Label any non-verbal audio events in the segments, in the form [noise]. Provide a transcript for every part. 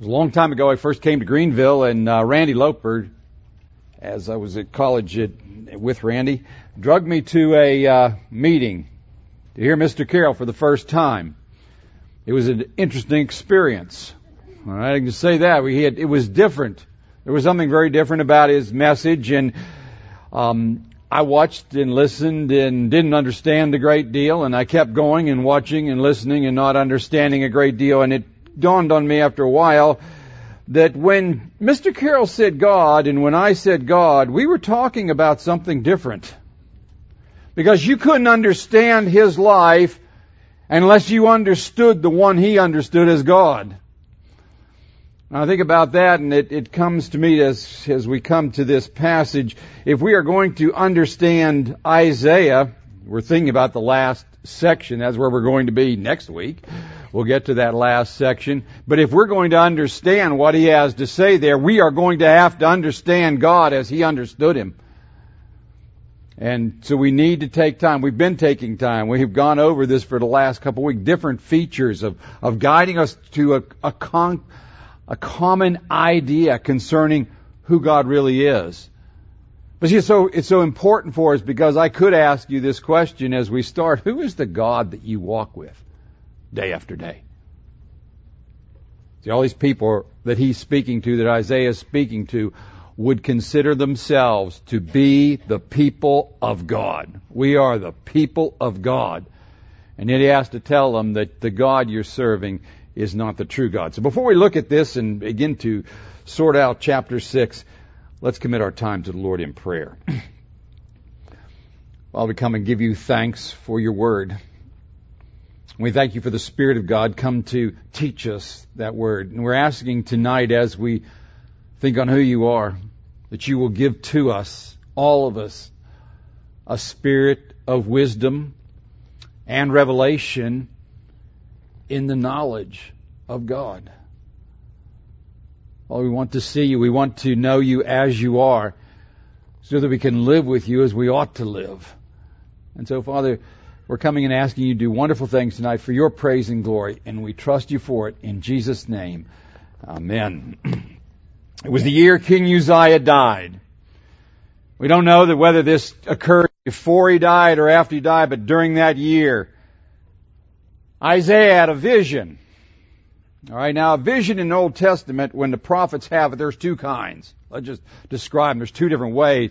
Was a long time ago I first came to Greenville, and uh, Randy Loper, as I was at college at, with Randy, drugged me to a uh, meeting to hear Mr. Carroll for the first time. It was an interesting experience. All right, I can say that we had it was different. There was something very different about his message, and um, I watched and listened and didn't understand a great deal, and I kept going and watching and listening and not understanding a great deal, and it dawned on me after a while that when Mr. Carroll said God and when I said God, we were talking about something different. Because you couldn't understand his life unless you understood the one he understood as God. Now I think about that and it, it comes to me as, as we come to this passage. If we are going to understand Isaiah, we're thinking about the last section, that's where we're going to be next week. We'll get to that last section. But if we're going to understand what he has to say there, we are going to have to understand God as he understood him. And so we need to take time. We've been taking time. We've gone over this for the last couple of weeks. Different features of, of guiding us to a, a, con, a common idea concerning who God really is. But see, so it's so important for us because I could ask you this question as we start: Who is the God that you walk with? Day after day. See, all these people that he's speaking to, that Isaiah is speaking to, would consider themselves to be the people of God. We are the people of God. And yet he has to tell them that the God you're serving is not the true God. So before we look at this and begin to sort out chapter 6, let's commit our time to the Lord in prayer. [clears throat] While we come and give you thanks for your word. We thank you for the Spirit of God come to teach us that word. And we're asking tonight as we think on who you are, that you will give to us, all of us, a spirit of wisdom and revelation in the knowledge of God. Well, we want to see you. We want to know you as you are so that we can live with you as we ought to live. And so, Father, we're coming and asking you to do wonderful things tonight for your praise and glory, and we trust you for it in Jesus' name. Amen. [clears throat] It was the year King Uzziah died. We don't know that whether this occurred before he died or after he died, but during that year, Isaiah had a vision. All right, now a vision in the Old Testament, when the prophets have it, there's two kinds. Let's just describe them. There's two different ways.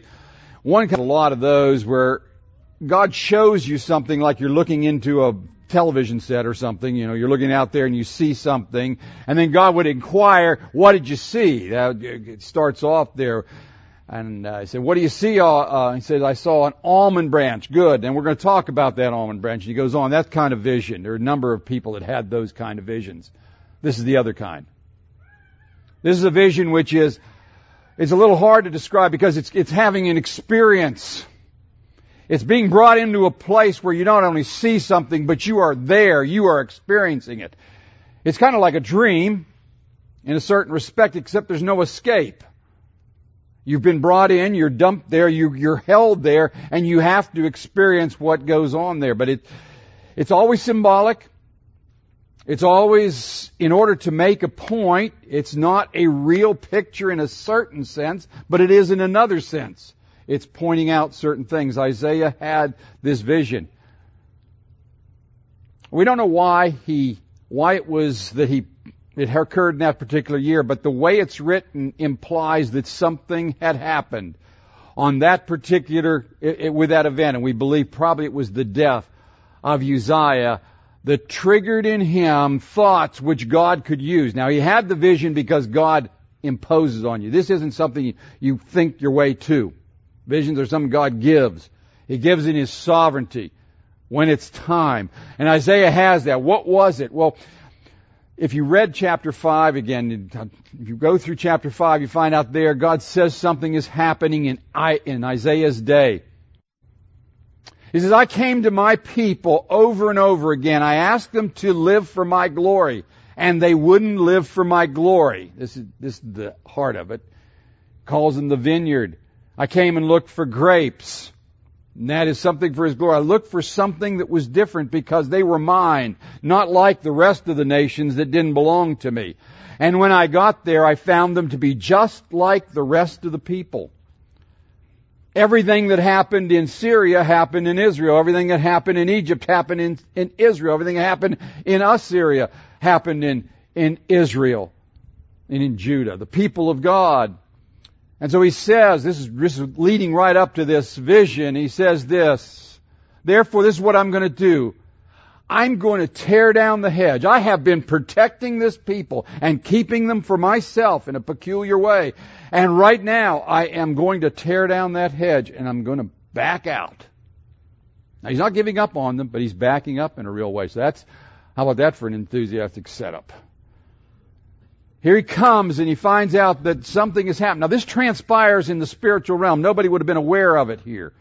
One kind, a lot of those where God shows you something like you're looking into a television set or something, you know, you're looking out there and you see something, and then God would inquire, what did you see? It starts off there. And uh, I said, what do you see? Uh, uh, he says, I saw an almond branch. Good. And we're going to talk about that almond branch. And he goes on, that kind of vision. There are a number of people that had those kind of visions. This is the other kind. This is a vision which is, it's a little hard to describe because it's, it's having an experience. It's being brought into a place where you not only see something, but you are there. You are experiencing it. It's kind of like a dream in a certain respect, except there's no escape. You've been brought in, you're dumped there, you, are held there, and you have to experience what goes on there. But it, it's always symbolic. It's always in order to make a point. It's not a real picture in a certain sense, but it is in another sense. It's pointing out certain things. Isaiah had this vision. We don't know why he, why it was that he, it occurred in that particular year, but the way it's written implies that something had happened on that particular, it, it, with that event, and we believe probably it was the death of Uzziah that triggered in him thoughts which God could use. Now he had the vision because God imposes on you. This isn't something you think your way to. Visions are something God gives. He gives in His sovereignty when it's time. And Isaiah has that. What was it? Well, if you read chapter 5 again, if you go through chapter 5, you find out there God says something is happening in, in Isaiah's day. He says, I came to my people over and over again. I asked them to live for my glory, and they wouldn't live for my glory. This is, this is the heart of it. Calls them the vineyard. I came and looked for grapes, And that is something for His glory. I looked for something that was different because they were mine, not like the rest of the nations that didn't belong to me. And when I got there, I found them to be just like the rest of the people. Everything that happened in Syria happened in Israel. Everything that happened in Egypt happened in, in Israel. Everything that happened in Assyria happened in, in Israel and in Judah. The people of God and so he says, this is, this is leading right up to this vision. He says this, therefore this is what I'm going to do. I'm going to tear down the hedge. I have been protecting this people and keeping them for myself in a peculiar way. And right now I am going to tear down that hedge and I'm going to back out. Now he's not giving up on them, but he's backing up in a real way. So that's, how about that for an enthusiastic setup? Here he comes and he finds out that something has happened. Now this transpires in the spiritual realm. Nobody would have been aware of it here.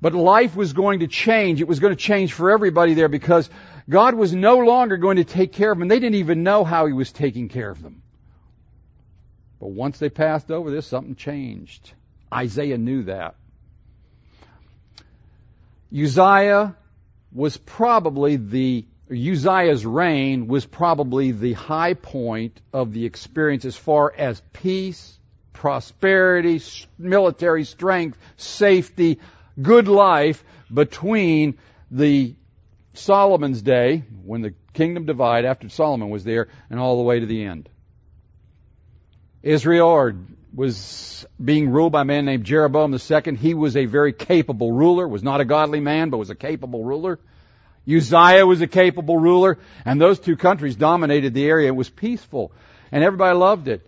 But life was going to change. It was going to change for everybody there because God was no longer going to take care of them. They didn't even know how he was taking care of them. But once they passed over this, something changed. Isaiah knew that. Uzziah was probably the Uzziah's reign was probably the high point of the experience as far as peace, prosperity, military strength, safety, good life between the Solomon's day, when the kingdom divided after Solomon was there, and all the way to the end. Israel was being ruled by a man named Jeroboam II. He was a very capable ruler, was not a godly man, but was a capable ruler. Uzziah was a capable ruler, and those two countries dominated the area. It was peaceful, and everybody loved it.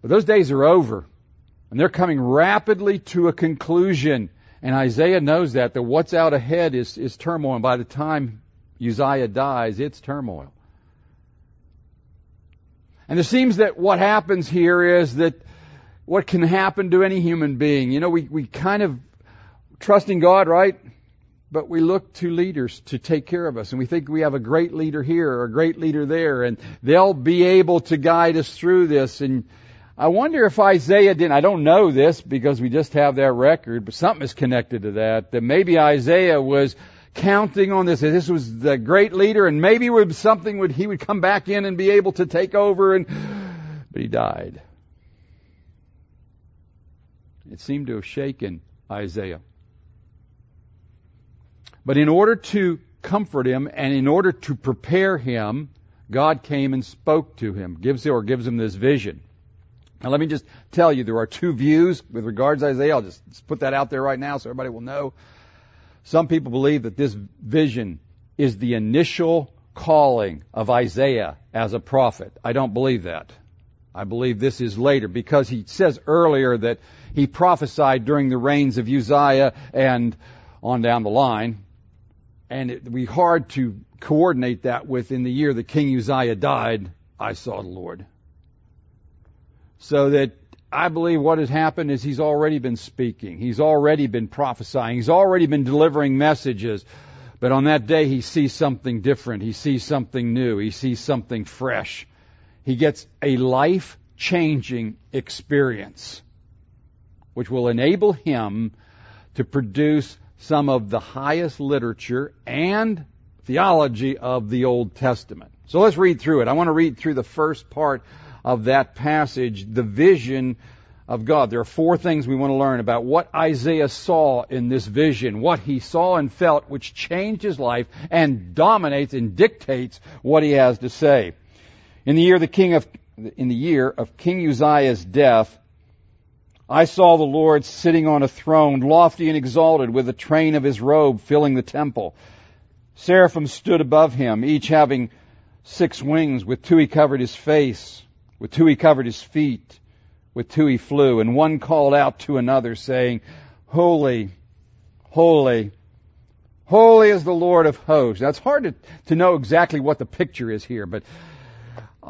But those days are over, and they're coming rapidly to a conclusion. And Isaiah knows that, that what's out ahead is, is turmoil. And by the time Uzziah dies, it's turmoil. And it seems that what happens here is that what can happen to any human being, you know, we, we kind of trust in God, right? But we look to leaders to take care of us. And we think we have a great leader here or a great leader there, and they'll be able to guide us through this. And I wonder if Isaiah didn't, I don't know this because we just have that record, but something is connected to that, that maybe Isaiah was counting on this, that this was the great leader, and maybe with something would, he would come back in and be able to take over, and, but he died. It seemed to have shaken Isaiah. But in order to comfort him and in order to prepare him, God came and spoke to him, gives or gives him this vision. Now let me just tell you, there are two views with regards to Isaiah. I'll just put that out there right now so everybody will know. Some people believe that this vision is the initial calling of Isaiah as a prophet. I don't believe that. I believe this is later because he says earlier that he prophesied during the reigns of Uzziah and on down the line and it would be hard to coordinate that with in the year that King Uzziah died, I saw the Lord. So that I believe what has happened is he's already been speaking. He's already been prophesying. He's already been delivering messages. But on that day, he sees something different. He sees something new. He sees something fresh. He gets a life changing experience, which will enable him to produce some of the highest literature and theology of the Old Testament. So let's read through it. I want to read through the first part of that passage, the vision of God. There are four things we want to learn about what Isaiah saw in this vision, what he saw and felt, which changed his life and dominates and dictates what he has to say. In the year the king of, in the year of King Uzziah's death, I saw the Lord sitting on a throne, lofty and exalted, with the train of his robe filling the temple. Seraphim stood above him, each having six wings. With two he covered his face, with two he covered his feet, with two he flew, and one called out to another, saying, Holy, holy, holy is the Lord of hosts. Now it's hard to, to know exactly what the picture is here, but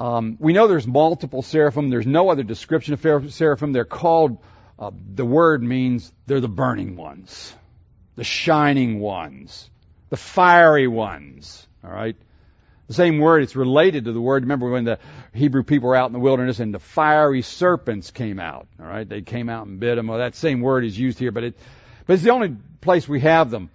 um, we know there's multiple seraphim. There's no other description of seraphim. They're called, uh, the word means they're the burning ones, the shining ones, the fiery ones. All right? The same word, it's related to the word. Remember when the Hebrew people were out in the wilderness and the fiery serpents came out. All right, they came out and bit them. Well, that same word is used here, but it, but it's the only place we have them.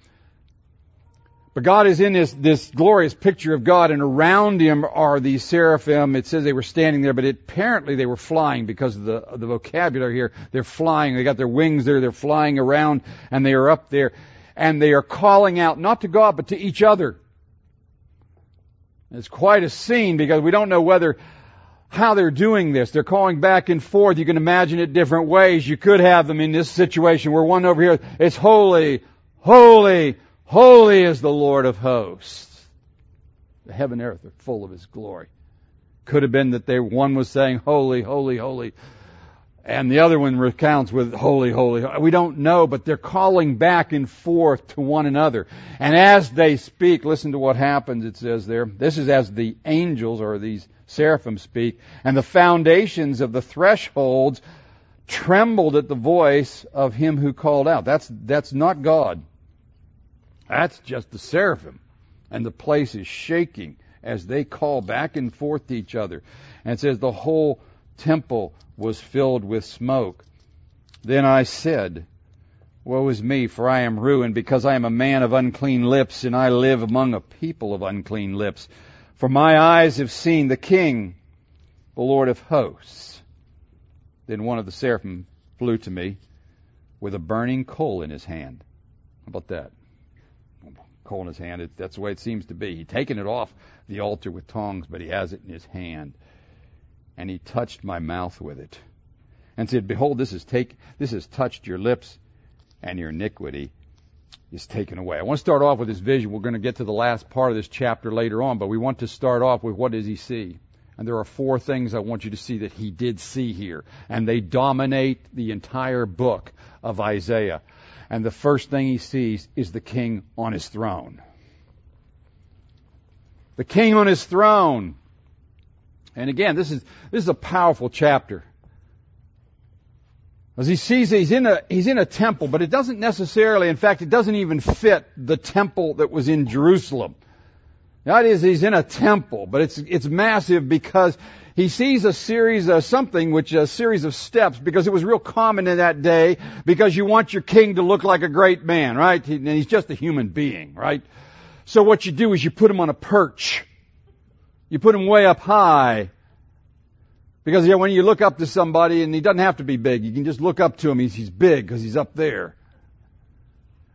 But God is in this, this glorious picture of God, and around Him are these seraphim. It says they were standing there, but it, apparently they were flying because of the, of the vocabulary here. They're flying. They got their wings there. They're flying around, and they are up there, and they are calling out not to God, but to each other. It's quite a scene because we don't know whether how they're doing this. They're calling back and forth. You can imagine it different ways. You could have them in this situation where one over here, it's holy, holy, Holy is the Lord of hosts. The heaven and earth are full of his glory. Could have been that they one was saying holy, holy, holy, and the other one recounts with holy, holy. We don't know, but they're calling back and forth to one another. And as they speak, listen to what happens. It says there, this is as the angels or these seraphim speak, and the foundations of the thresholds trembled at the voice of him who called out. That's, that's not God. That's just the seraphim. And the place is shaking as they call back and forth to each other. And says the whole temple was filled with smoke. Then I said, Woe is me, for I am ruined, because I am a man of unclean lips, and I live among a people of unclean lips. For my eyes have seen the King, the Lord of hosts. Then one of the seraphim flew to me with a burning coal in his hand. How about that? Coal in his hand. It, that's the way it seems to be. He'd taken it off the altar with tongs, but he has it in his hand. And he touched my mouth with it and said, Behold, this has, take, this has touched your lips, and your iniquity is taken away. I want to start off with this vision. We're going to get to the last part of this chapter later on, but we want to start off with what does he see? And there are four things I want you to see that he did see here. And they dominate the entire book of Isaiah and the first thing he sees is the king on his throne. The king on his throne. And again, this is, this is a powerful chapter. As he sees he's in a, he's in a temple, but it doesn't necessarily, in fact, it doesn't even fit the temple that was in Jerusalem. That is, he's in a temple, but it's, it's massive because he sees a series of something, which a series of steps, because it was real common in that day, because you want your king to look like a great man, right? And he's just a human being, right? So what you do is you put him on a perch. You put him way up high. Because when you look up to somebody, and he doesn't have to be big, you can just look up to him, he's, he's big because he's up there.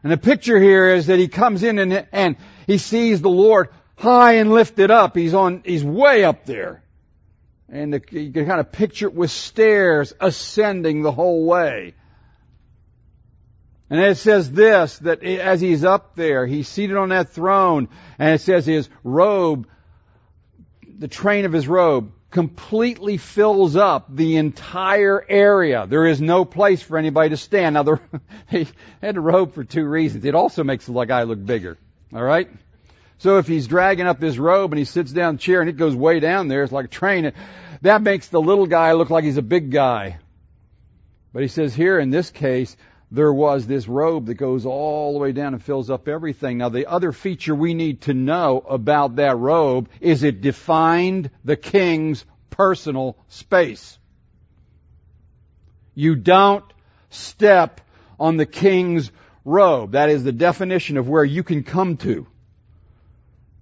And the picture here is that he comes in and, and he sees the Lord high and lifted up. He's on, he's way up there. And the, you can kind of picture it with stairs ascending the whole way. And it says this, that as he's up there, he's seated on that throne, and it says his robe, the train of his robe, completely fills up the entire area. There is no place for anybody to stand. Now, the, [laughs] he had a robe for two reasons. It also makes the guy look bigger. All right? So if he's dragging up this robe and he sits down in the chair and it goes way down there, it's like a train, that makes the little guy look like he's a big guy. But he says here in this case, there was this robe that goes all the way down and fills up everything. Now the other feature we need to know about that robe is it defined the king's personal space. You don't step on the king's robe. That is the definition of where you can come to.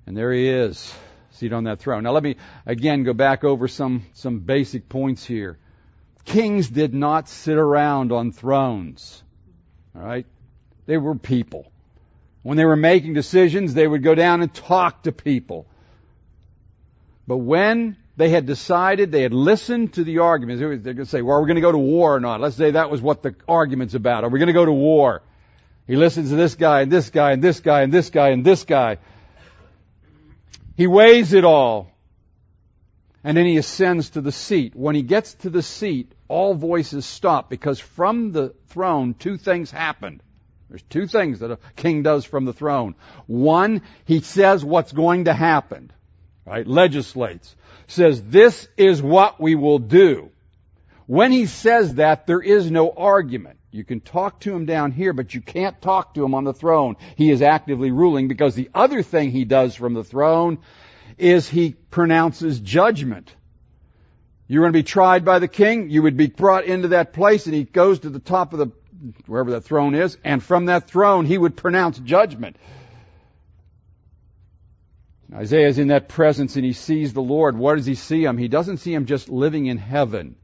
And there he is, seated on that throne. Now let me again go back over some, some basic points here. Kings did not sit around on thrones. Alright? They were people. When they were making decisions, they would go down and talk to people. But when they had decided, they had listened to the arguments, they're going to say, well, are we going to go to war or not? Let's say that was what the argument's about. Are we going to go to war? He listens to this guy and this guy and this guy and this guy and this guy. He weighs it all. And then he ascends to the seat. When he gets to the seat, all voices stop because from the throne, two things happen. There's two things that a king does from the throne. One, he says what's going to happen. Right? Legislates. Says, this is what we will do. When he says that, there is no argument. You can talk to him down here, but you can't talk to him on the throne. He is actively ruling because the other thing he does from the throne is he pronounces judgment. You're going to be tried by the king. You would be brought into that place and he goes to the top of the, wherever that throne is, and from that throne he would pronounce judgment. Isaiah is in that presence and he sees the Lord. What does he see him? He doesn't see him just living in heaven.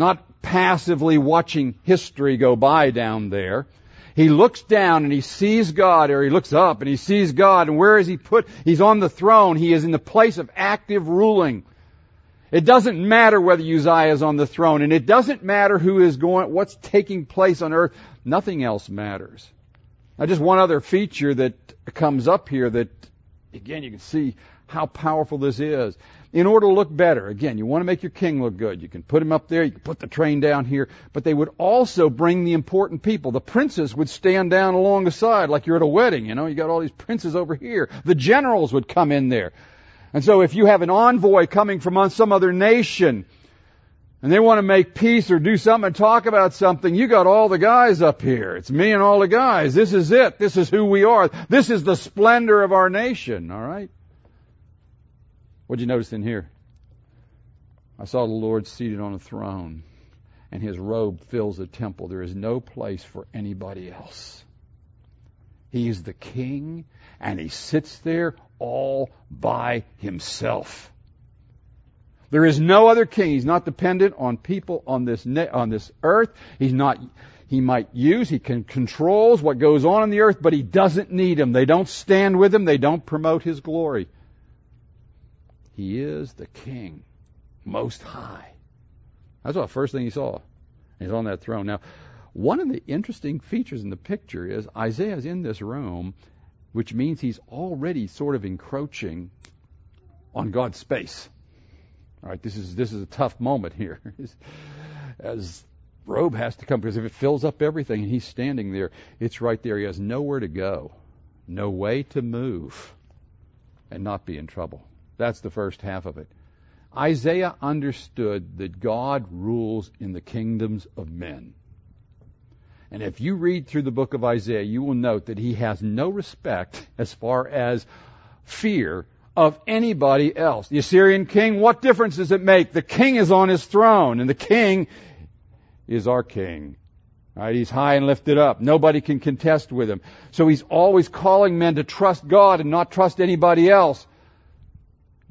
Not passively watching history go by down there. He looks down and he sees God, or he looks up and he sees God, and where is he put? He's on the throne. He is in the place of active ruling. It doesn't matter whether Uzziah is on the throne, and it doesn't matter who is going, what's taking place on earth. Nothing else matters. Now, just one other feature that comes up here that Again, you can see how powerful this is. In order to look better, again, you want to make your king look good. You can put him up there, you can put the train down here, but they would also bring the important people. The princes would stand down along the side like you're at a wedding, you know, you got all these princes over here. The generals would come in there. And so if you have an envoy coming from some other nation, and they want to make peace or do something and talk about something, you got all the guys up here. It's me and all the guys. This is it. This is who we are. This is the splendor of our nation, all right? What'd you notice in here? I saw the Lord seated on a throne, and his robe fills the temple. There is no place for anybody else. He is the king, and he sits there all by himself. There is no other king. He's not dependent on people on this on this earth. He's not. He might use. He can controls what goes on in the earth, but he doesn't need them. They don't stand with him. They don't promote his glory. He is the King, most high. That's the first thing he saw. He's on that throne. Now, one of the interesting features in the picture is Isaiah's in this room, which means he's already sort of encroaching on God's space. All right, this is this is a tough moment here, [laughs] as robe has to come because if it fills up everything and he's standing there, it's right there. He has nowhere to go, no way to move, and not be in trouble. That's the first half of it. Isaiah understood that God rules in the kingdoms of men. And if you read through the book of Isaiah, you will note that he has no respect as far as fear of anybody else. The Assyrian king, what difference does it make? The king is on his throne, and the king is our king. Right? He's high and lifted up. Nobody can contest with him. So he's always calling men to trust God and not trust anybody else.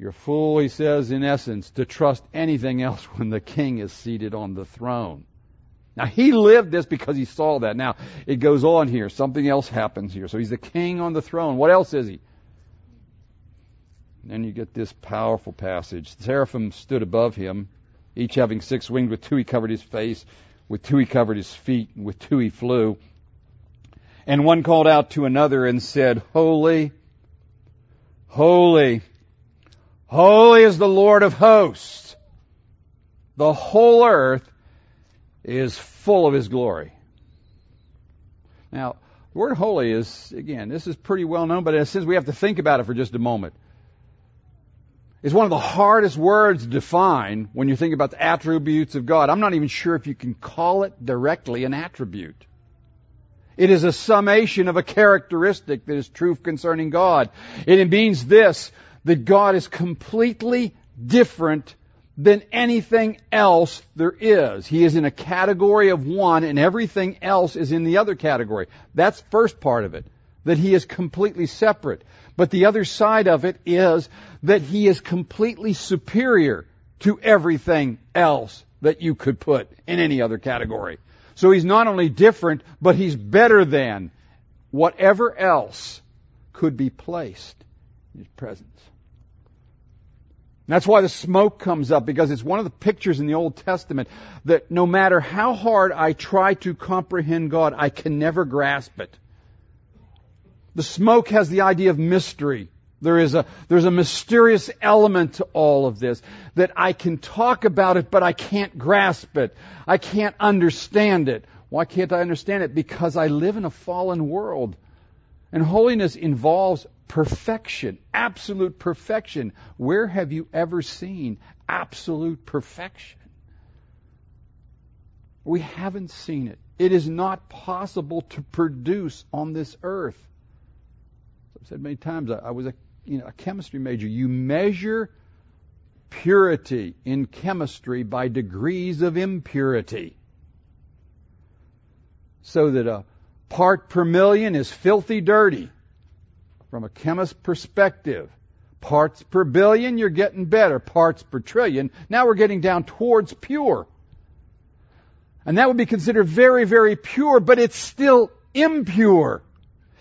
You're fool, he says, in essence, to trust anything else when the king is seated on the throne. Now, he lived this because he saw that. Now, it goes on here. Something else happens here. So he's the king on the throne. What else is he? then you get this powerful passage. The seraphim stood above him, each having six wings. With two he covered his face, with two he covered his feet, and with two he flew. And one called out to another and said, Holy, holy, holy is the Lord of hosts. The whole earth is full of his glory. Now, the word holy is, again, this is pretty well known, but in a sense we have to think about it for just a moment It's one of the hardest words to define when you think about the attributes of God. I'm not even sure if you can call it directly an attribute. It is a summation of a characteristic that is true concerning God. It means this, that God is completely different than anything else there is. He is in a category of one and everything else is in the other category. That's first part of it. That He is completely separate. But the other side of it is that he is completely superior to everything else that you could put in any other category. So he's not only different, but he's better than whatever else could be placed in his presence. That's why the smoke comes up, because it's one of the pictures in the Old Testament that no matter how hard I try to comprehend God, I can never grasp it. The smoke has the idea of mystery. There is a, there's a mysterious element to all of this that I can talk about it, but I can't grasp it. I can't understand it. Why can't I understand it? Because I live in a fallen world. And holiness involves perfection, absolute perfection. Where have you ever seen absolute perfection? We haven't seen it. It is not possible to produce on this earth. I've said many times, I, was a you know, a chemistry major, you measure purity in chemistry by degrees of impurity. So that a part per million is filthy dirty from a chemist's perspective. Parts per billion, you're getting better. Parts per trillion, now we're getting down towards pure. And that would be considered very, very pure, but it's still impure.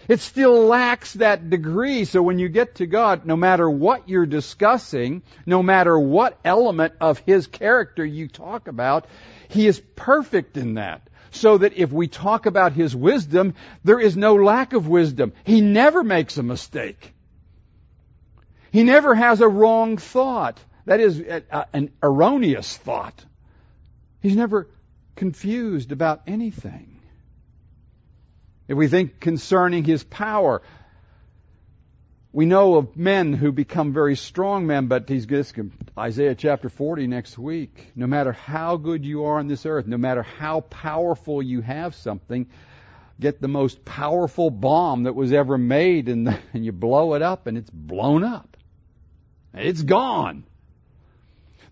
It still lacks that degree. So when you get to God, no matter what you're discussing, no matter what element of His character you talk about, He is perfect in that. So that if we talk about His wisdom, there is no lack of wisdom. He never makes a mistake. He never has a wrong thought. That is an erroneous thought. He's never confused about anything. If we think concerning his power, we know of men who become very strong men, but he's Isaiah chapter 40 next week. No matter how good you are on this earth, no matter how powerful you have something, get the most powerful bomb that was ever made and, [laughs] and you blow it up and it's blown up. It's gone.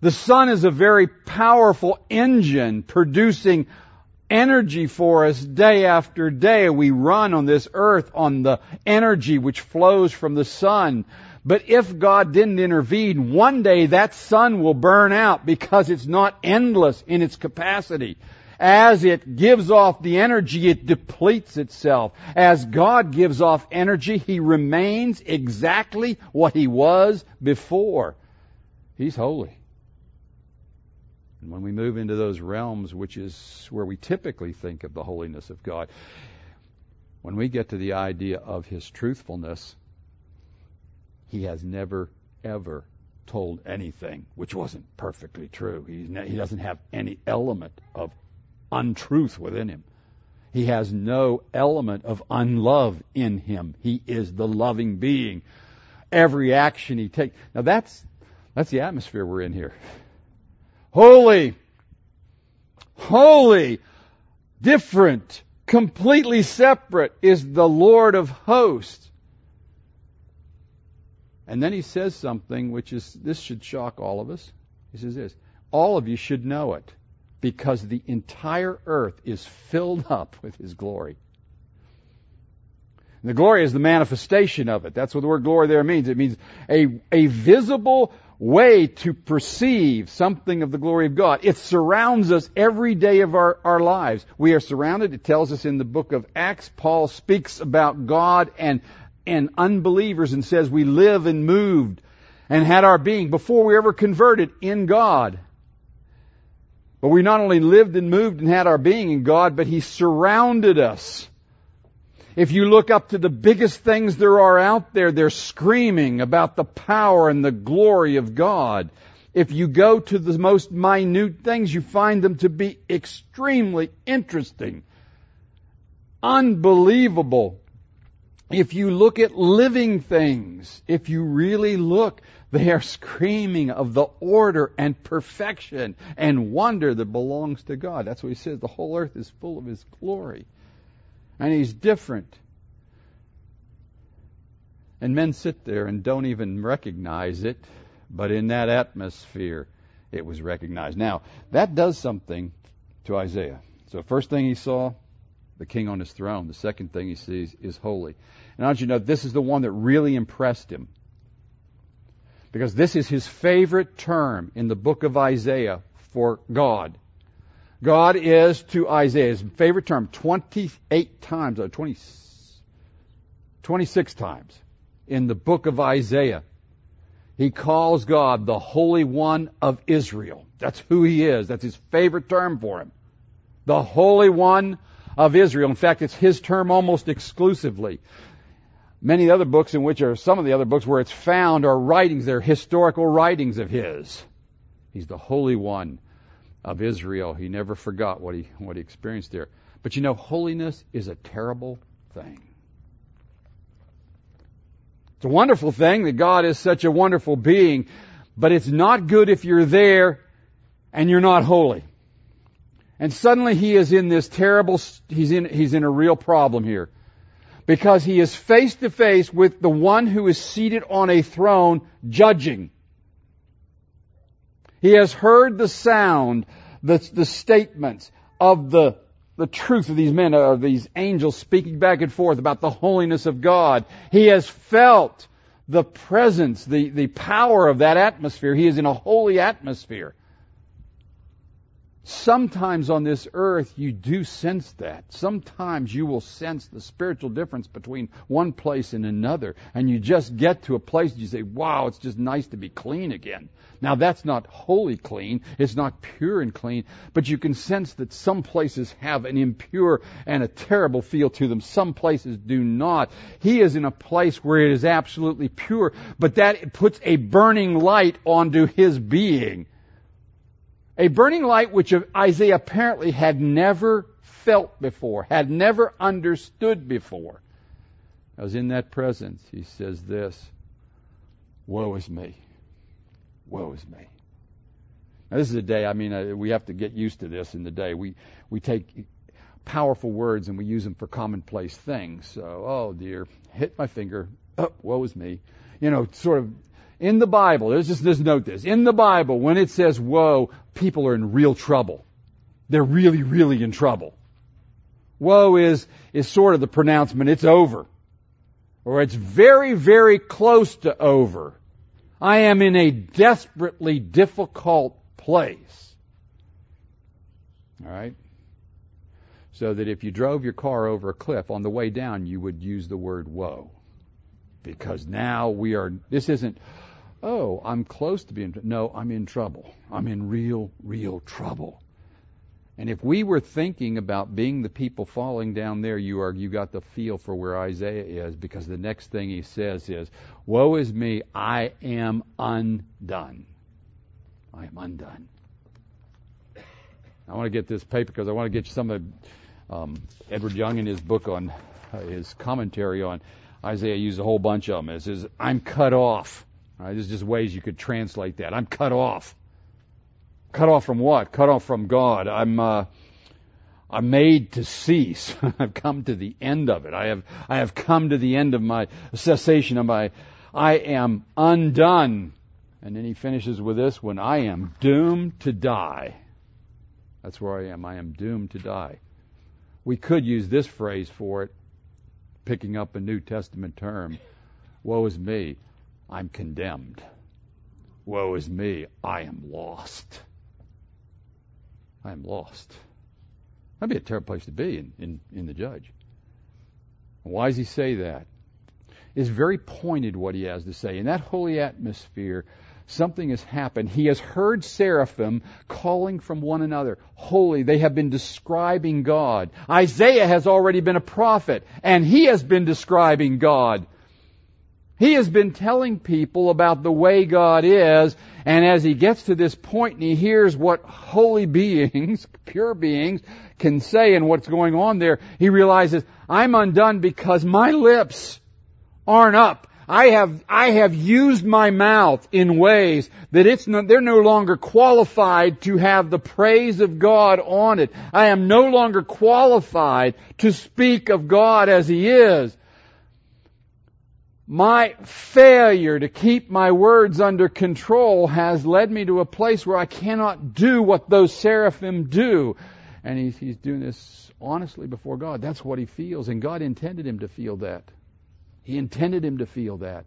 The sun is a very powerful engine producing energy for us day after day. We run on this earth on the energy which flows from the sun. But if God didn't intervene, one day that sun will burn out because it's not endless in its capacity. As it gives off the energy, it depletes itself. As God gives off energy, He remains exactly what He was before. He's holy. And when we move into those realms, which is where we typically think of the holiness of God, when we get to the idea of His truthfulness, He has never, ever told anything which wasn't perfectly true. Ne- he doesn't have any element of untruth within Him. He has no element of unlove in Him. He is the loving being. Every action He takes. Now that's, that's the atmosphere we're in here. [laughs] Holy. Holy. Different. Completely separate is the Lord of hosts. And then he says something which is, this should shock all of us. He says this, all of you should know it because the entire earth is filled [laughs] up with his glory. And the glory is the manifestation of it. That's what the word glory there means. It means a, a visible way to perceive something of the glory of God. It surrounds us every day of our, our lives. We are surrounded. It tells us in the book of Acts, Paul speaks about God and, and unbelievers and says we live and moved and had our being before we ever converted in God. But we not only lived and moved and had our being in God, but He surrounded us if you look up to the biggest things there are out there, they're screaming about the power and the glory of God. If you go to the most minute things, you find them to be extremely interesting, unbelievable. If you look at living things, if you really look, they are screaming of the order and perfection and wonder that belongs to God. That's what he says. The whole earth is full of his glory and he's different. And men sit there and don't even recognize it, but in that atmosphere, it was recognized. Now, that does something to Isaiah. So, first thing he saw, the king on his throne. The second thing he sees is holy. And I want you to know this is the one that really impressed him. Because this is his favorite term in the book of Isaiah for God. God is to Isaiah, his favorite term, 28 times, or 20, 26 times in the book of Isaiah. He calls God the Holy One of Israel. That's who he is. That's his favorite term for him. The Holy One of Israel. In fact, it's his term almost exclusively. Many other books in which are some of the other books where it's found are writings, they're historical writings of his. He's the Holy One of Israel. He never forgot what he, what he experienced there. But you know, holiness is a terrible thing. It's a wonderful thing that God is such a wonderful being, but it's not good if you're there and you're not holy. And suddenly he is in this terrible, he's in, he's in a real problem here. because he is face to face with the one who is seated on a throne judging. He has heard the sound, the, the statements of the, the truth of these men, uh, of these angels speaking back and forth about the holiness of God. He has felt the presence, the, the power of that atmosphere. He is in a holy atmosphere. Sometimes on this earth you do sense that. Sometimes you will sense the spiritual difference between one place and another. And you just get to a place and you say, wow, it's just nice to be clean again. Now that's not wholly clean. It's not pure and clean. But you can sense that some places have an impure and a terrible feel to them. Some places do not. He is in a place where it is absolutely pure. But that puts a burning light onto his being a burning light which Isaiah apparently had never felt before, had never understood before. I was in that presence. He says this Woe is me. Woe is me. Now, this is a day, I mean, uh, we have to get used to this in the day. We, we take powerful words and we use them for commonplace things. So, oh dear, hit my finger. Oh, woe is me. You know, sort of in the Bible, let's just, just note this. In the Bible, when it says woe, people are in real trouble. They're really, really in trouble. Woe is, is sort of the pronouncement, it's over. Or it's very, very close to over. I am in a desperately difficult place. Alright? So that if you drove your car over a cliff on the way down, you would use the word woe. Because now we are, this isn't, oh, I'm close to being, no, I'm in trouble. I'm in real, real trouble. And if we were thinking about being the people falling down there, you are you got the feel for where Isaiah is because the next thing he says is, "Woe is me, I am undone. I am undone." I want to get this paper because I want to get some of um, Edward Young in his book on uh, his commentary on Isaiah used a whole bunch of them. It says, "I'm cut off." Right, there's just ways you could translate that. I'm cut off. Cut off from what? Cut off from God. I'm uh, I'm made to cease. [laughs] I've come to the end of it. I have I have come to the end of my cessation of my I am undone. And then he finishes with this when I am doomed to die. That's where I am. I am doomed to die. We could use this phrase for it, picking up a New Testament term. Woe is me. I'm condemned. Woe is me, I am lost. I am lost. That'd be a terrible place to be in, in, in the judge. Why does he say that? It's very pointed what he has to say. In that holy atmosphere, something has happened. He has heard seraphim calling from one another. Holy, they have been describing God. Isaiah has already been a prophet, and he has been describing God. He has been telling people about the way God is, and as he gets to this point and he hears what holy [laughs] beings, pure beings, can say and what's going on there, he realizes, I'm undone because my lips aren't up. I have, I have used my mouth in ways that it's no, they're no longer qualified to have the praise of God on it. I am no longer qualified to speak of God as He is my failure to keep my words under control has led me to a place where I cannot do what those seraphim do. And he's, he's doing this honestly before God. That's what he feels. And God intended him to feel that. He intended him to feel that.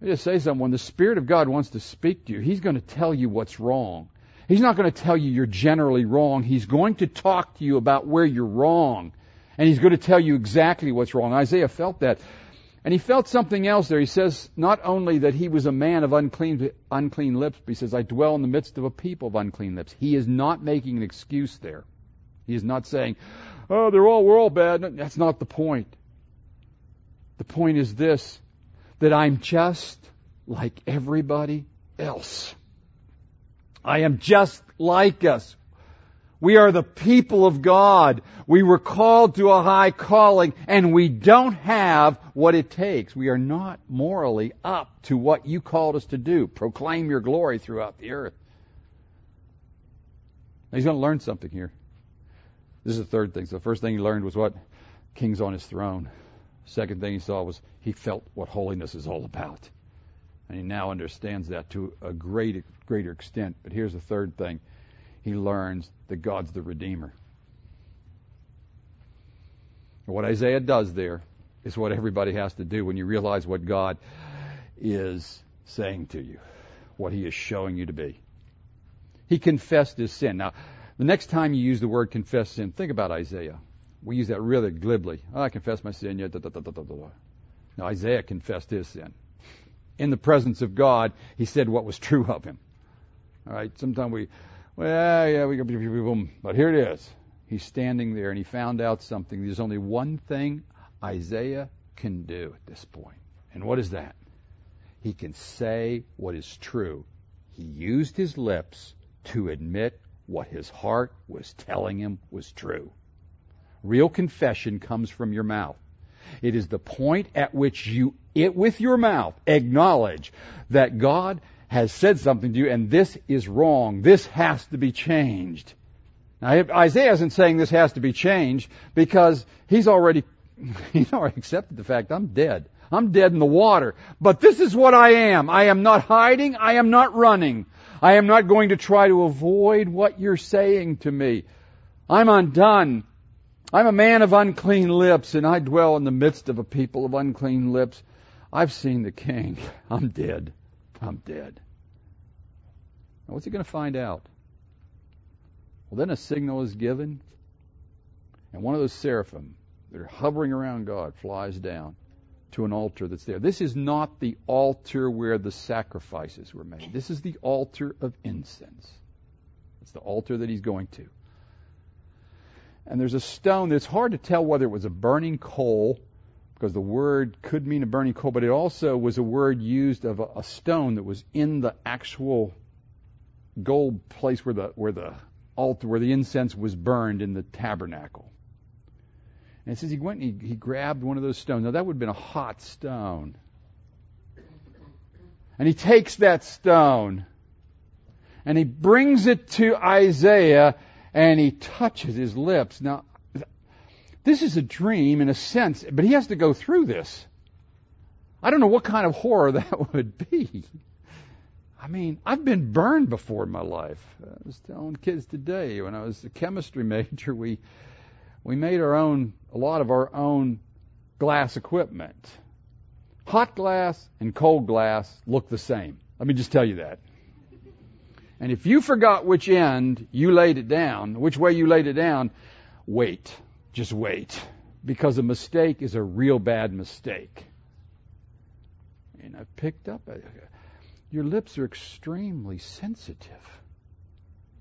Let me just say something. When the Spirit of God wants to speak to you, He's going to tell you what's wrong. He's not going to tell you you're generally wrong. He's going to talk to you about where you're wrong. And He's going to tell you exactly what's wrong. Isaiah felt that. And he felt something else there. He says not only that he was a man of unclean, unclean lips, but he says, I dwell in the midst of a people of unclean lips. He is not making an excuse there. He is not saying, oh, they're all, we're all bad. No, that's not the point. The point is this, that I'm just like everybody else. I am just like us. We are the people of God. We were called to a high calling and we don't have what it takes. We are not morally up to what you called us to do. Proclaim your glory throughout the earth. Now he's going to learn something here. This is the third thing. So the first thing he learned was what? King's on his throne. Second thing he saw was he felt what holiness is all about. And he now understands that to a great, greater extent. But here's the third thing he learns that God's the Redeemer. What Isaiah does there is what everybody has to do when you realize what God is saying to you, what he is showing you to be. He confessed his sin. Now, the next time you use the word confess sin, think about Isaiah. We use that really glibly. Oh, I confess my sin. Yeah, da, da, da. Now, Isaiah confessed his sin. In the presence of God, he said what was true of him. All right. Sometimes we, well, yeah, we go, but here it is. He's standing there and he found out something. There's only one thing Isaiah can do at this point. And what is that? He can say what is true. He used his lips to admit what his heart was telling him was true. Real confession comes from your mouth. It is the point at which you, it with your mouth, acknowledge that God has said something to you and this is wrong. This has to be changed. Now, Isaiah isn't saying this has to be changed because he's already, [laughs] he's already accepted the fact I'm dead. I'm dead in the water. But this is what I am. I am not hiding. I am not running. I am not going to try to avoid what you're saying to me. I'm undone. I'm a man of unclean lips and I dwell in the midst of a people of unclean lips. I've seen the king. [laughs] I'm dead. I'm dead. Now what's he going to find out? Well, then a signal is given, and one of those seraphim that are hovering around God flies down to an altar that's there. This is not the altar where the sacrifices were made. This is the altar of incense. It's the altar that he's going to. And there's a stone that's hard to tell whether it was a burning coal, because the word could mean a burning coal, but it also was a word used of a, a stone that was in the actual gold place where the where the altar where the incense was burned in the tabernacle. And it says he went and he, he grabbed one of those stones. Now that would have been a hot stone. And he takes that stone and he brings it to Isaiah and he touches his lips. Now, this is a dream in a sense, but he has to go through this. I don't know what kind of horror [laughs] that would be. I mean, I've been burned before in my life. I was telling kids today when I was a chemistry [laughs] major, we we made our own, a lot of our own glass equipment. Hot glass and cold glass look the same. Let me just tell you that. And if you forgot which end you laid it down, which way you laid it down, wait. Just wait. Because a mistake is a real bad mistake. And I've picked up, your lips are extremely sensitive.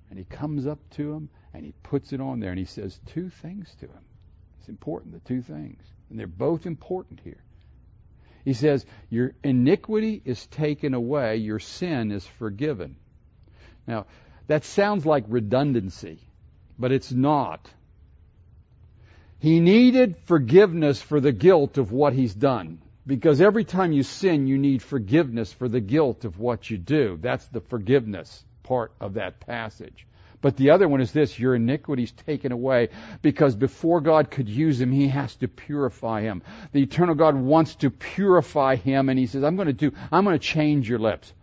And he comes up to him and he puts it on there and he says two things to him. It's important, the two things. And they're both important here. He says, Your iniquity is taken away, your sin is forgiven. Now, that sounds like redundancy, but it's not. He needed forgiveness for the guilt of what he's done. Because every time you sin, you need forgiveness for the guilt of what you do. That's the forgiveness part of that passage. But the other one is this your iniquity's taken away because before God could use him, he has to purify him. The eternal God wants to purify him, and he says, I'm going to do, I'm going to change your lips.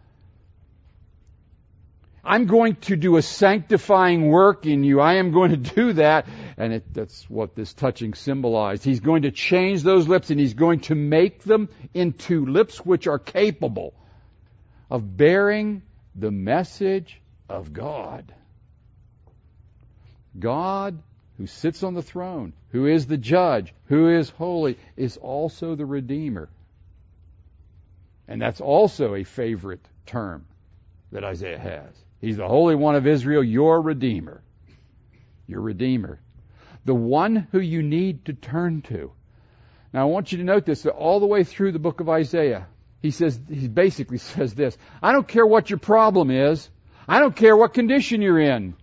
I'm going to do a sanctifying work in you. I am going to do that. And it, that's what this touching symbolized. He's going to change those lips and he's going to make them into lips which are capable of bearing the message of God. God, who sits on the throne, who is the judge, who is holy, is also the Redeemer. And that's also a favorite term that Isaiah has. He's the Holy One of Israel, your Redeemer. Your Redeemer. The one who you need to turn to. Now I want you to note this, that all the way through the book of Isaiah, he says, he basically [laughs] says this, I don't care what your problem is. I don't care what condition you're in.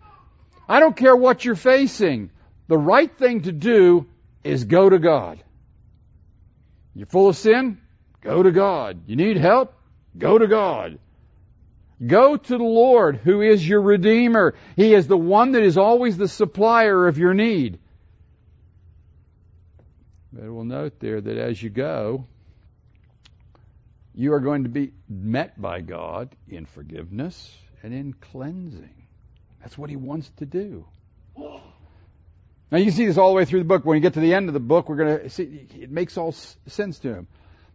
I don't care what you're facing. The right thing to do is go to God. You're full of sin? Go to God. You need help? Go to God. Go to the Lord who is your Redeemer. He is the one that is always the supplier of your need. But we'll note there that as you go, you are going to be met by God in forgiveness and in cleansing. That's what He wants to do. Now you see this all the way through the book. When you get to the end of the book, we're going to see it makes all sense to him.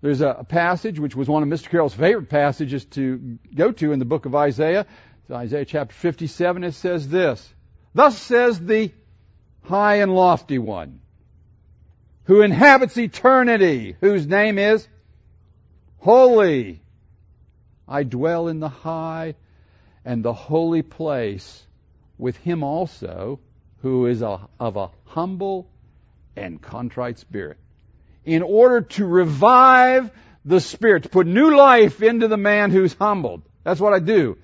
There's a, a passage which was one of Mr. Carroll's favorite passages to go to in the book of Isaiah. It's Isaiah chapter 57. It says this: "Thus says the high and lofty one, who inhabits eternity, whose name is holy. I dwell in the high and the holy place with him also." who is a, of a humble and contrite spirit. In order to revive the spirit, to put new life into the man who's humbled. That's what I do.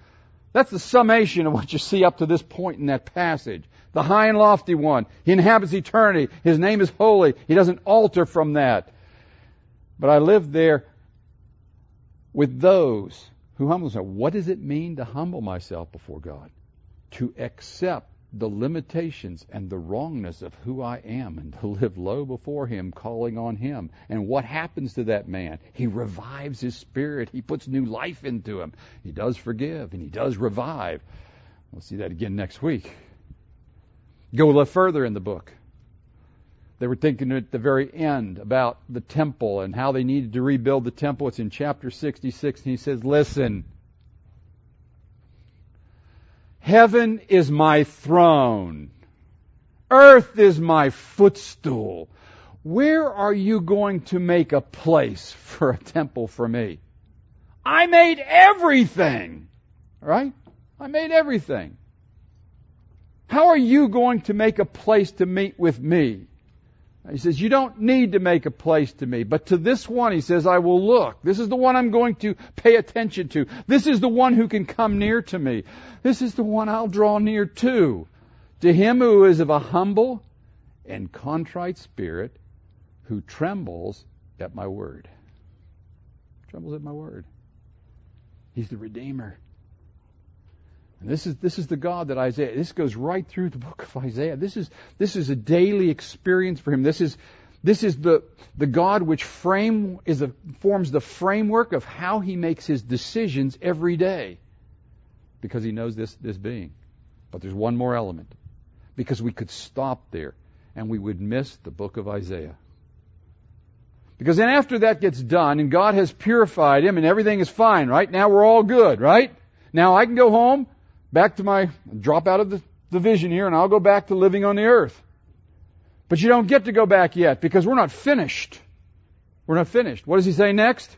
That's the summation of what you see up to this point in that passage. The high and lofty one. He inhabits eternity. His name is holy. He doesn't alter from that. But I live there with those who humble themselves. What does it mean to humble myself before God? To accept the limitations and the wrongness of who I am and to live low before Him, calling on Him. And what happens to that man? He revives his spirit. He puts new life into him. He does forgive and He does revive. We'll see that again next week. Go a little further in the book. They were thinking at the very end about the temple and how they needed to rebuild the temple. It's in chapter 66, and he says, Listen, Heaven is my throne. Earth is my footstool. Where are you going to make a place [laughs] for a temple for me? I made everything. Right? I made everything. How are you going to make a place to meet with me? He says, You don't need to make a place to me, but to this one, he says, I will look. This is the one I'm going to pay attention to. This is the one who can come near to me. This is the one I'll draw near to. To him who is of a humble and contrite spirit, who trembles at my word. Trembles at my word. He's the Redeemer. And this is this is the God that Isaiah. This goes right through the book of Isaiah. This is this is a daily experience for him. This is this is the the God which frame is forms the framework of how he makes his decisions every day, because he knows this this being. But there's one more element, because we could stop there and we would miss the book of Isaiah. Because then after that gets done and God has purified him and everything is fine, right? Now we're all good, right? Now I can go home back to my, drop out of the, the vision here and I'll go back to living on the earth. But you don't get to go back yet because we're not finished. We're not finished. What does he say next?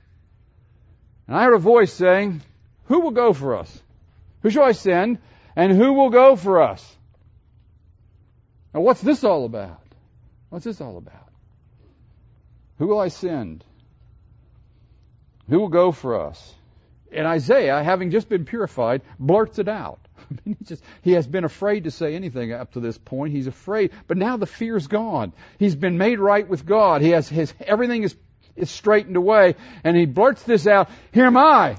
And I heard a voice saying, Who will go for us? Who shall I send? And who will go for us? Now, what's this all about? What's this all about? Who will I send? Who will go for us? And Isaiah, having just been purified, blurts it out. [laughs] he, just, he has been afraid to say anything up to this point. He's afraid, but now the fear's gone. He's been made right with God. He has his everything is is straightened away, and he blurts this out. Here am I.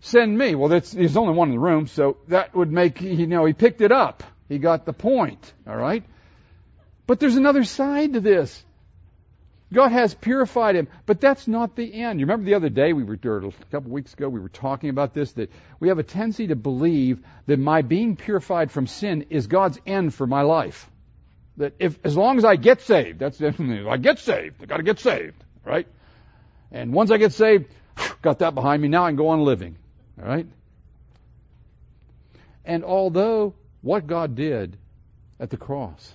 Send me. Well, that's, there's only one in the room, so that would make you know he picked it up. He got the point. All right. But there's another side to this. God has purified him, but that's not the end. You remember the other day we were, a couple weeks ago, we were talking about this, that we have a tendency to believe that my being purified from sin is God's end for my life. That if, as long as I get saved, that's definitely, I get saved, I gotta get saved, right? And once I get saved, got that behind me, now I can go on living, alright? And although what God did at the cross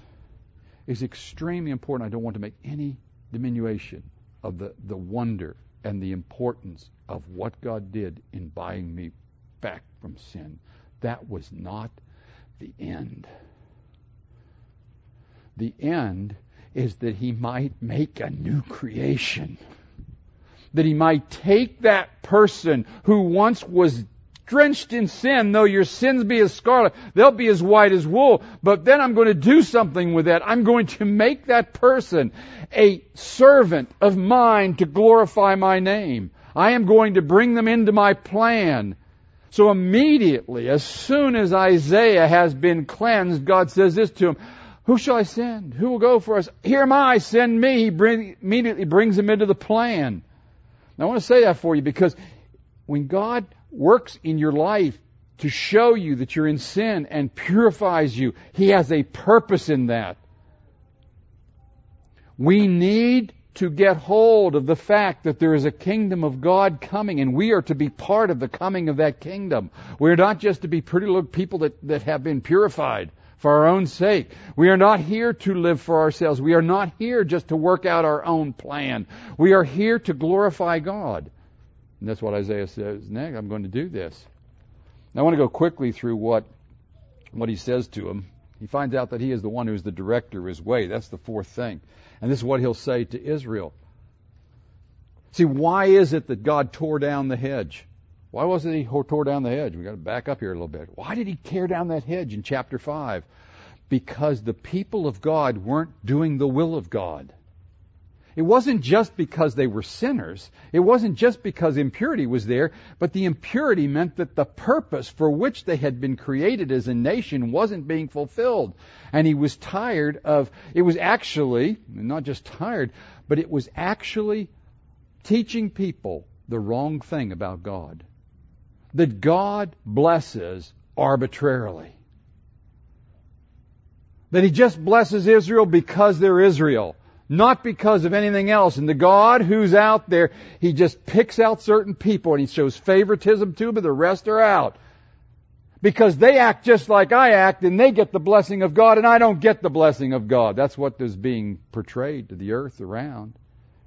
is extremely important, I don't want to make any diminution of the, the wonder and the importance of what God did in buying me back from sin. That was not the end. The end is that he might make a new creation. That he might take that person who once was drenched in sin, though your sins be as scarlet, they'll be as white as wool. But then I'm going to do something with that. I'm going to make that person a servant of mine to glorify my name. I am going to bring them into my plan. So immediately, as soon as Isaiah has been cleansed, God says this to him, Who shall I send? Who will go for us? Here am I, send me. He bring, immediately brings him into the plan. Now, I want to say that for you because when God works in your life to show you that you're in sin and purifies you, He has a purpose in that. We need to get hold of the fact that there is a kingdom of God coming and we are to be part of the coming of that kingdom. We're not just to be pretty little people that, that have been purified for our own sake. We are not here to live for ourselves. We are not here just to work out our own plan. We are here to glorify God. And that's what Isaiah says next. I'm going to do this. Now, I want to go quickly through what, what he says to him. He finds out that he is the one who is the director of his way. That's the fourth thing. And this is what he'll say to Israel. See, why is it that God tore down the hedge? Why wasn't he tore down the hedge? We've got to back up here a little bit. Why did he tear down that hedge in chapter 5? Because the people of God weren't doing the will of God. It wasn't just because they were sinners. It wasn't just because impurity was there, but the impurity meant that the purpose for which they had been created as a nation wasn't being fulfilled. And he was tired of, it was actually, not just tired, but it was actually teaching people the wrong thing about God that God blesses arbitrarily. That He just blesses Israel because they're Israel, not because of anything else. And the God who's out there, He just picks out certain people and He shows favoritism to them, but the rest are out. Because they act just like I act and they get the blessing of God and I don't get the blessing of God. That's what is being portrayed to the earth around.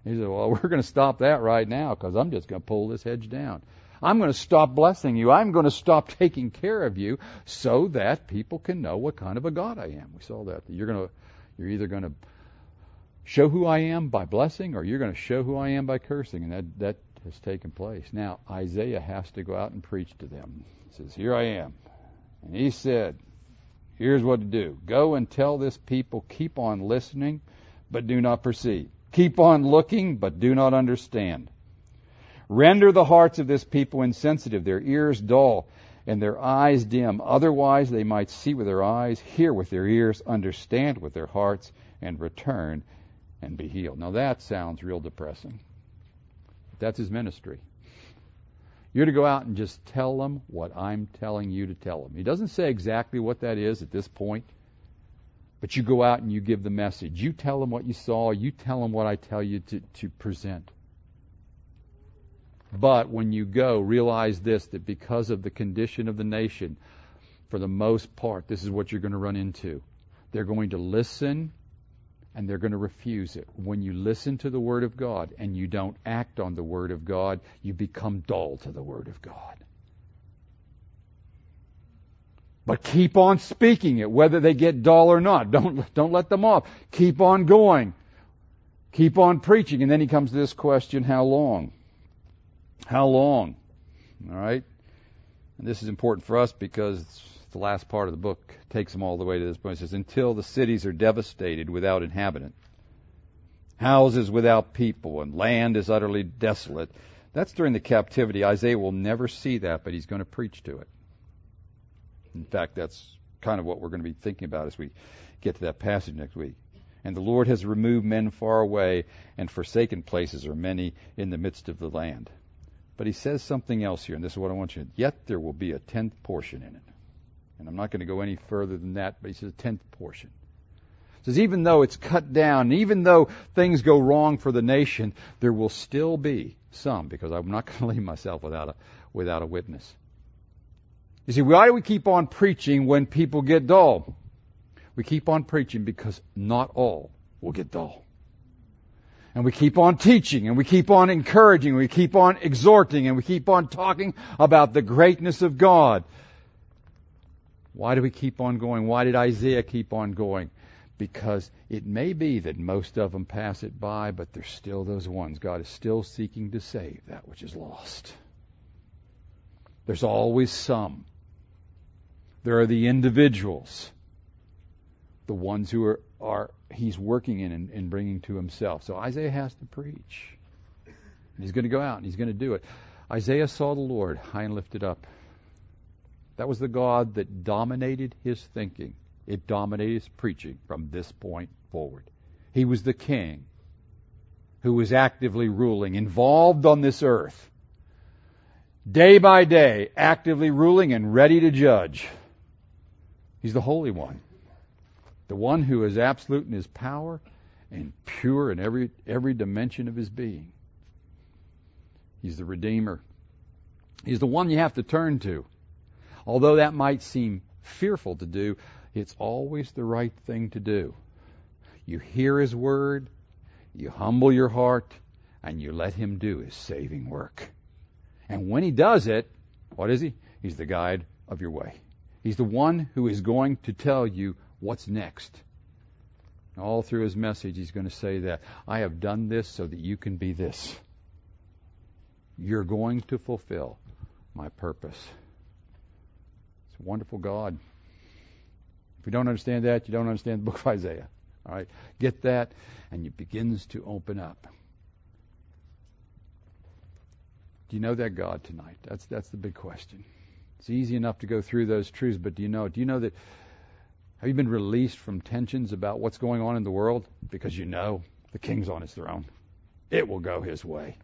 He said, well, [laughs] we're going to stop that right now because I'm just going to pull this hedge down. I'm going to stop blessing you. I'm going to stop [laughs] taking care of you so that people can know what kind of a God I am. We saw that. You're going to, you're either going to show who I am by blessing or you're going to show who I am by cursing. And that, that has taken place. Now, Isaiah has to go out and preach to them. He says, Here I am. And he said, Here's what to do. Go and tell this people, keep on listening, but do not perceive. Keep on looking, but do not understand. Render the hearts of this people insensitive, their ears dull, and their eyes dim. Otherwise, they might see with their eyes, hear with their ears, understand with their hearts, and return and be healed. Now, that sounds real depressing. That's his ministry. You're to go out and just tell them what I'm telling you to tell them. He doesn't say exactly what that is at this point, but you go out and you give the message. You tell them what you saw. You tell them what I tell you to, to present. But when you go, realize this that because of the condition of the nation, for the most part, this is what you're going to run into. They're going to listen and they're going to refuse it. When you listen to the Word of God and you don't act on the Word of God, you become dull to the Word of God. But keep on speaking it, whether they get dull or not. Don't, don't let them off. Keep on going. Keep on preaching. And then he comes to this question, how long? How long? All right? And this is important for us because the last part of the book takes them all the way to this point. It says, Until the cities are devastated without inhabitant, houses without people, and land is utterly desolate. That's during the captivity. Isaiah will never see that, but he's going to preach to it. In fact, that's kind of what we're going to be thinking about as we get to that passage next week. And the Lord has removed men far away, and forsaken places are many in the midst of the land. But he says something else here, and this is what I want you to. Yet there will be a tenth portion in it. And I'm not going to go any further than that, but he says a tenth portion. He says even though it's cut down, even though things go wrong for the nation, there will still be some, because I'm not [laughs] going to leave myself without a without a witness. You see, why do we keep on preaching when people get dull? We keep on preaching because not all will get dull. And we keep on teaching and we keep on encouraging, and we keep on exhorting and we keep on talking about the greatness of God. Why do we keep on going? Why did Isaiah keep on going? Because it may be that most of them pass it by, but there's still those ones. God is still seeking to save that which is lost. There's always some. There are the individuals, the ones who are, are he's working in and, and bringing to himself. So Isaiah has to preach. And he's going to go out and he's going to do it. Isaiah saw the Lord high and lifted up. That was the God that dominated his thinking. It dominated his preaching from this point forward. He was the king who was actively ruling, involved on this earth, day by day, actively ruling and ready to judge. He's the Holy One, the one who is absolute in his power and pure in every, every dimension of his being. He's the Redeemer. He's the one you have to turn to. Although that might seem fearful to do, it's always the right thing to do. You hear His Word, you humble your heart, and you let Him do His saving work. And when He does it, what is He? He's the guide of your way. He's the one who is going to tell you what's next. All through His message, He's going to say that I have done this so that you can be this. You're going to fulfill my purpose. Wonderful God. If you don't understand that, you don't understand the book of Isaiah. All right? Get that, and it begins to open up. Do you know that God tonight? That's that's the big question. It's easy enough to go through those truths, but do you know? It? Do you know that? Have you been released from tensions about what's going on in the world because you know the King's on his throne? It will go His way,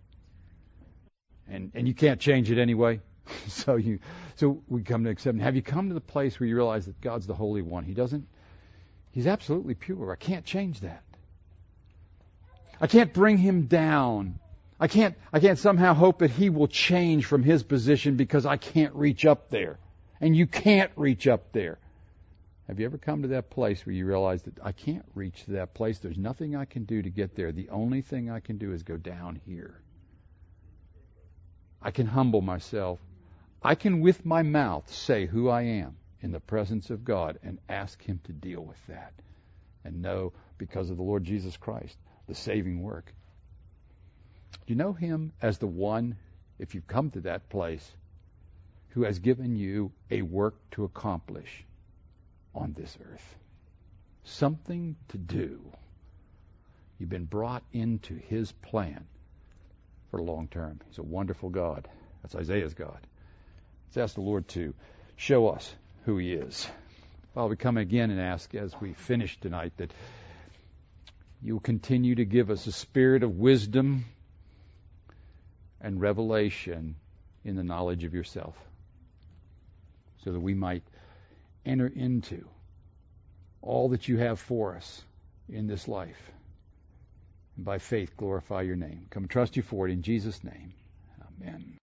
and and you can't change it anyway. [laughs] so you so we come to accept. Have you come to the place where you realize that God's the Holy One? He doesn't He's absolutely pure. I can't change that. I can't bring him down. I can't, I can't somehow hope that he will change from his position because I can't reach up there. And you can't reach up there. Have you ever come to that place where you realize that I can't reach that place? There's nothing I can do to get there. The only thing I can do is go down here. I can humble myself. I can, with my mouth, say who I am in the presence of God and ask Him to deal with that. And know, because of the Lord Jesus Christ, the saving work. You know Him as the one, if you've come to that place, who has given you a work to accomplish on this earth? Something to do. You've been brought into His plan for the long term. He's a wonderful God. That's Isaiah's God. Let's ask the Lord to show us who He is. Father, we come again and ask as we finish tonight that you will continue to give us a spirit of wisdom and revelation in the knowledge of yourself so that we might enter into all that you have for us in this life. And by faith, glorify your name. Come trust you for it in Jesus' name. Amen.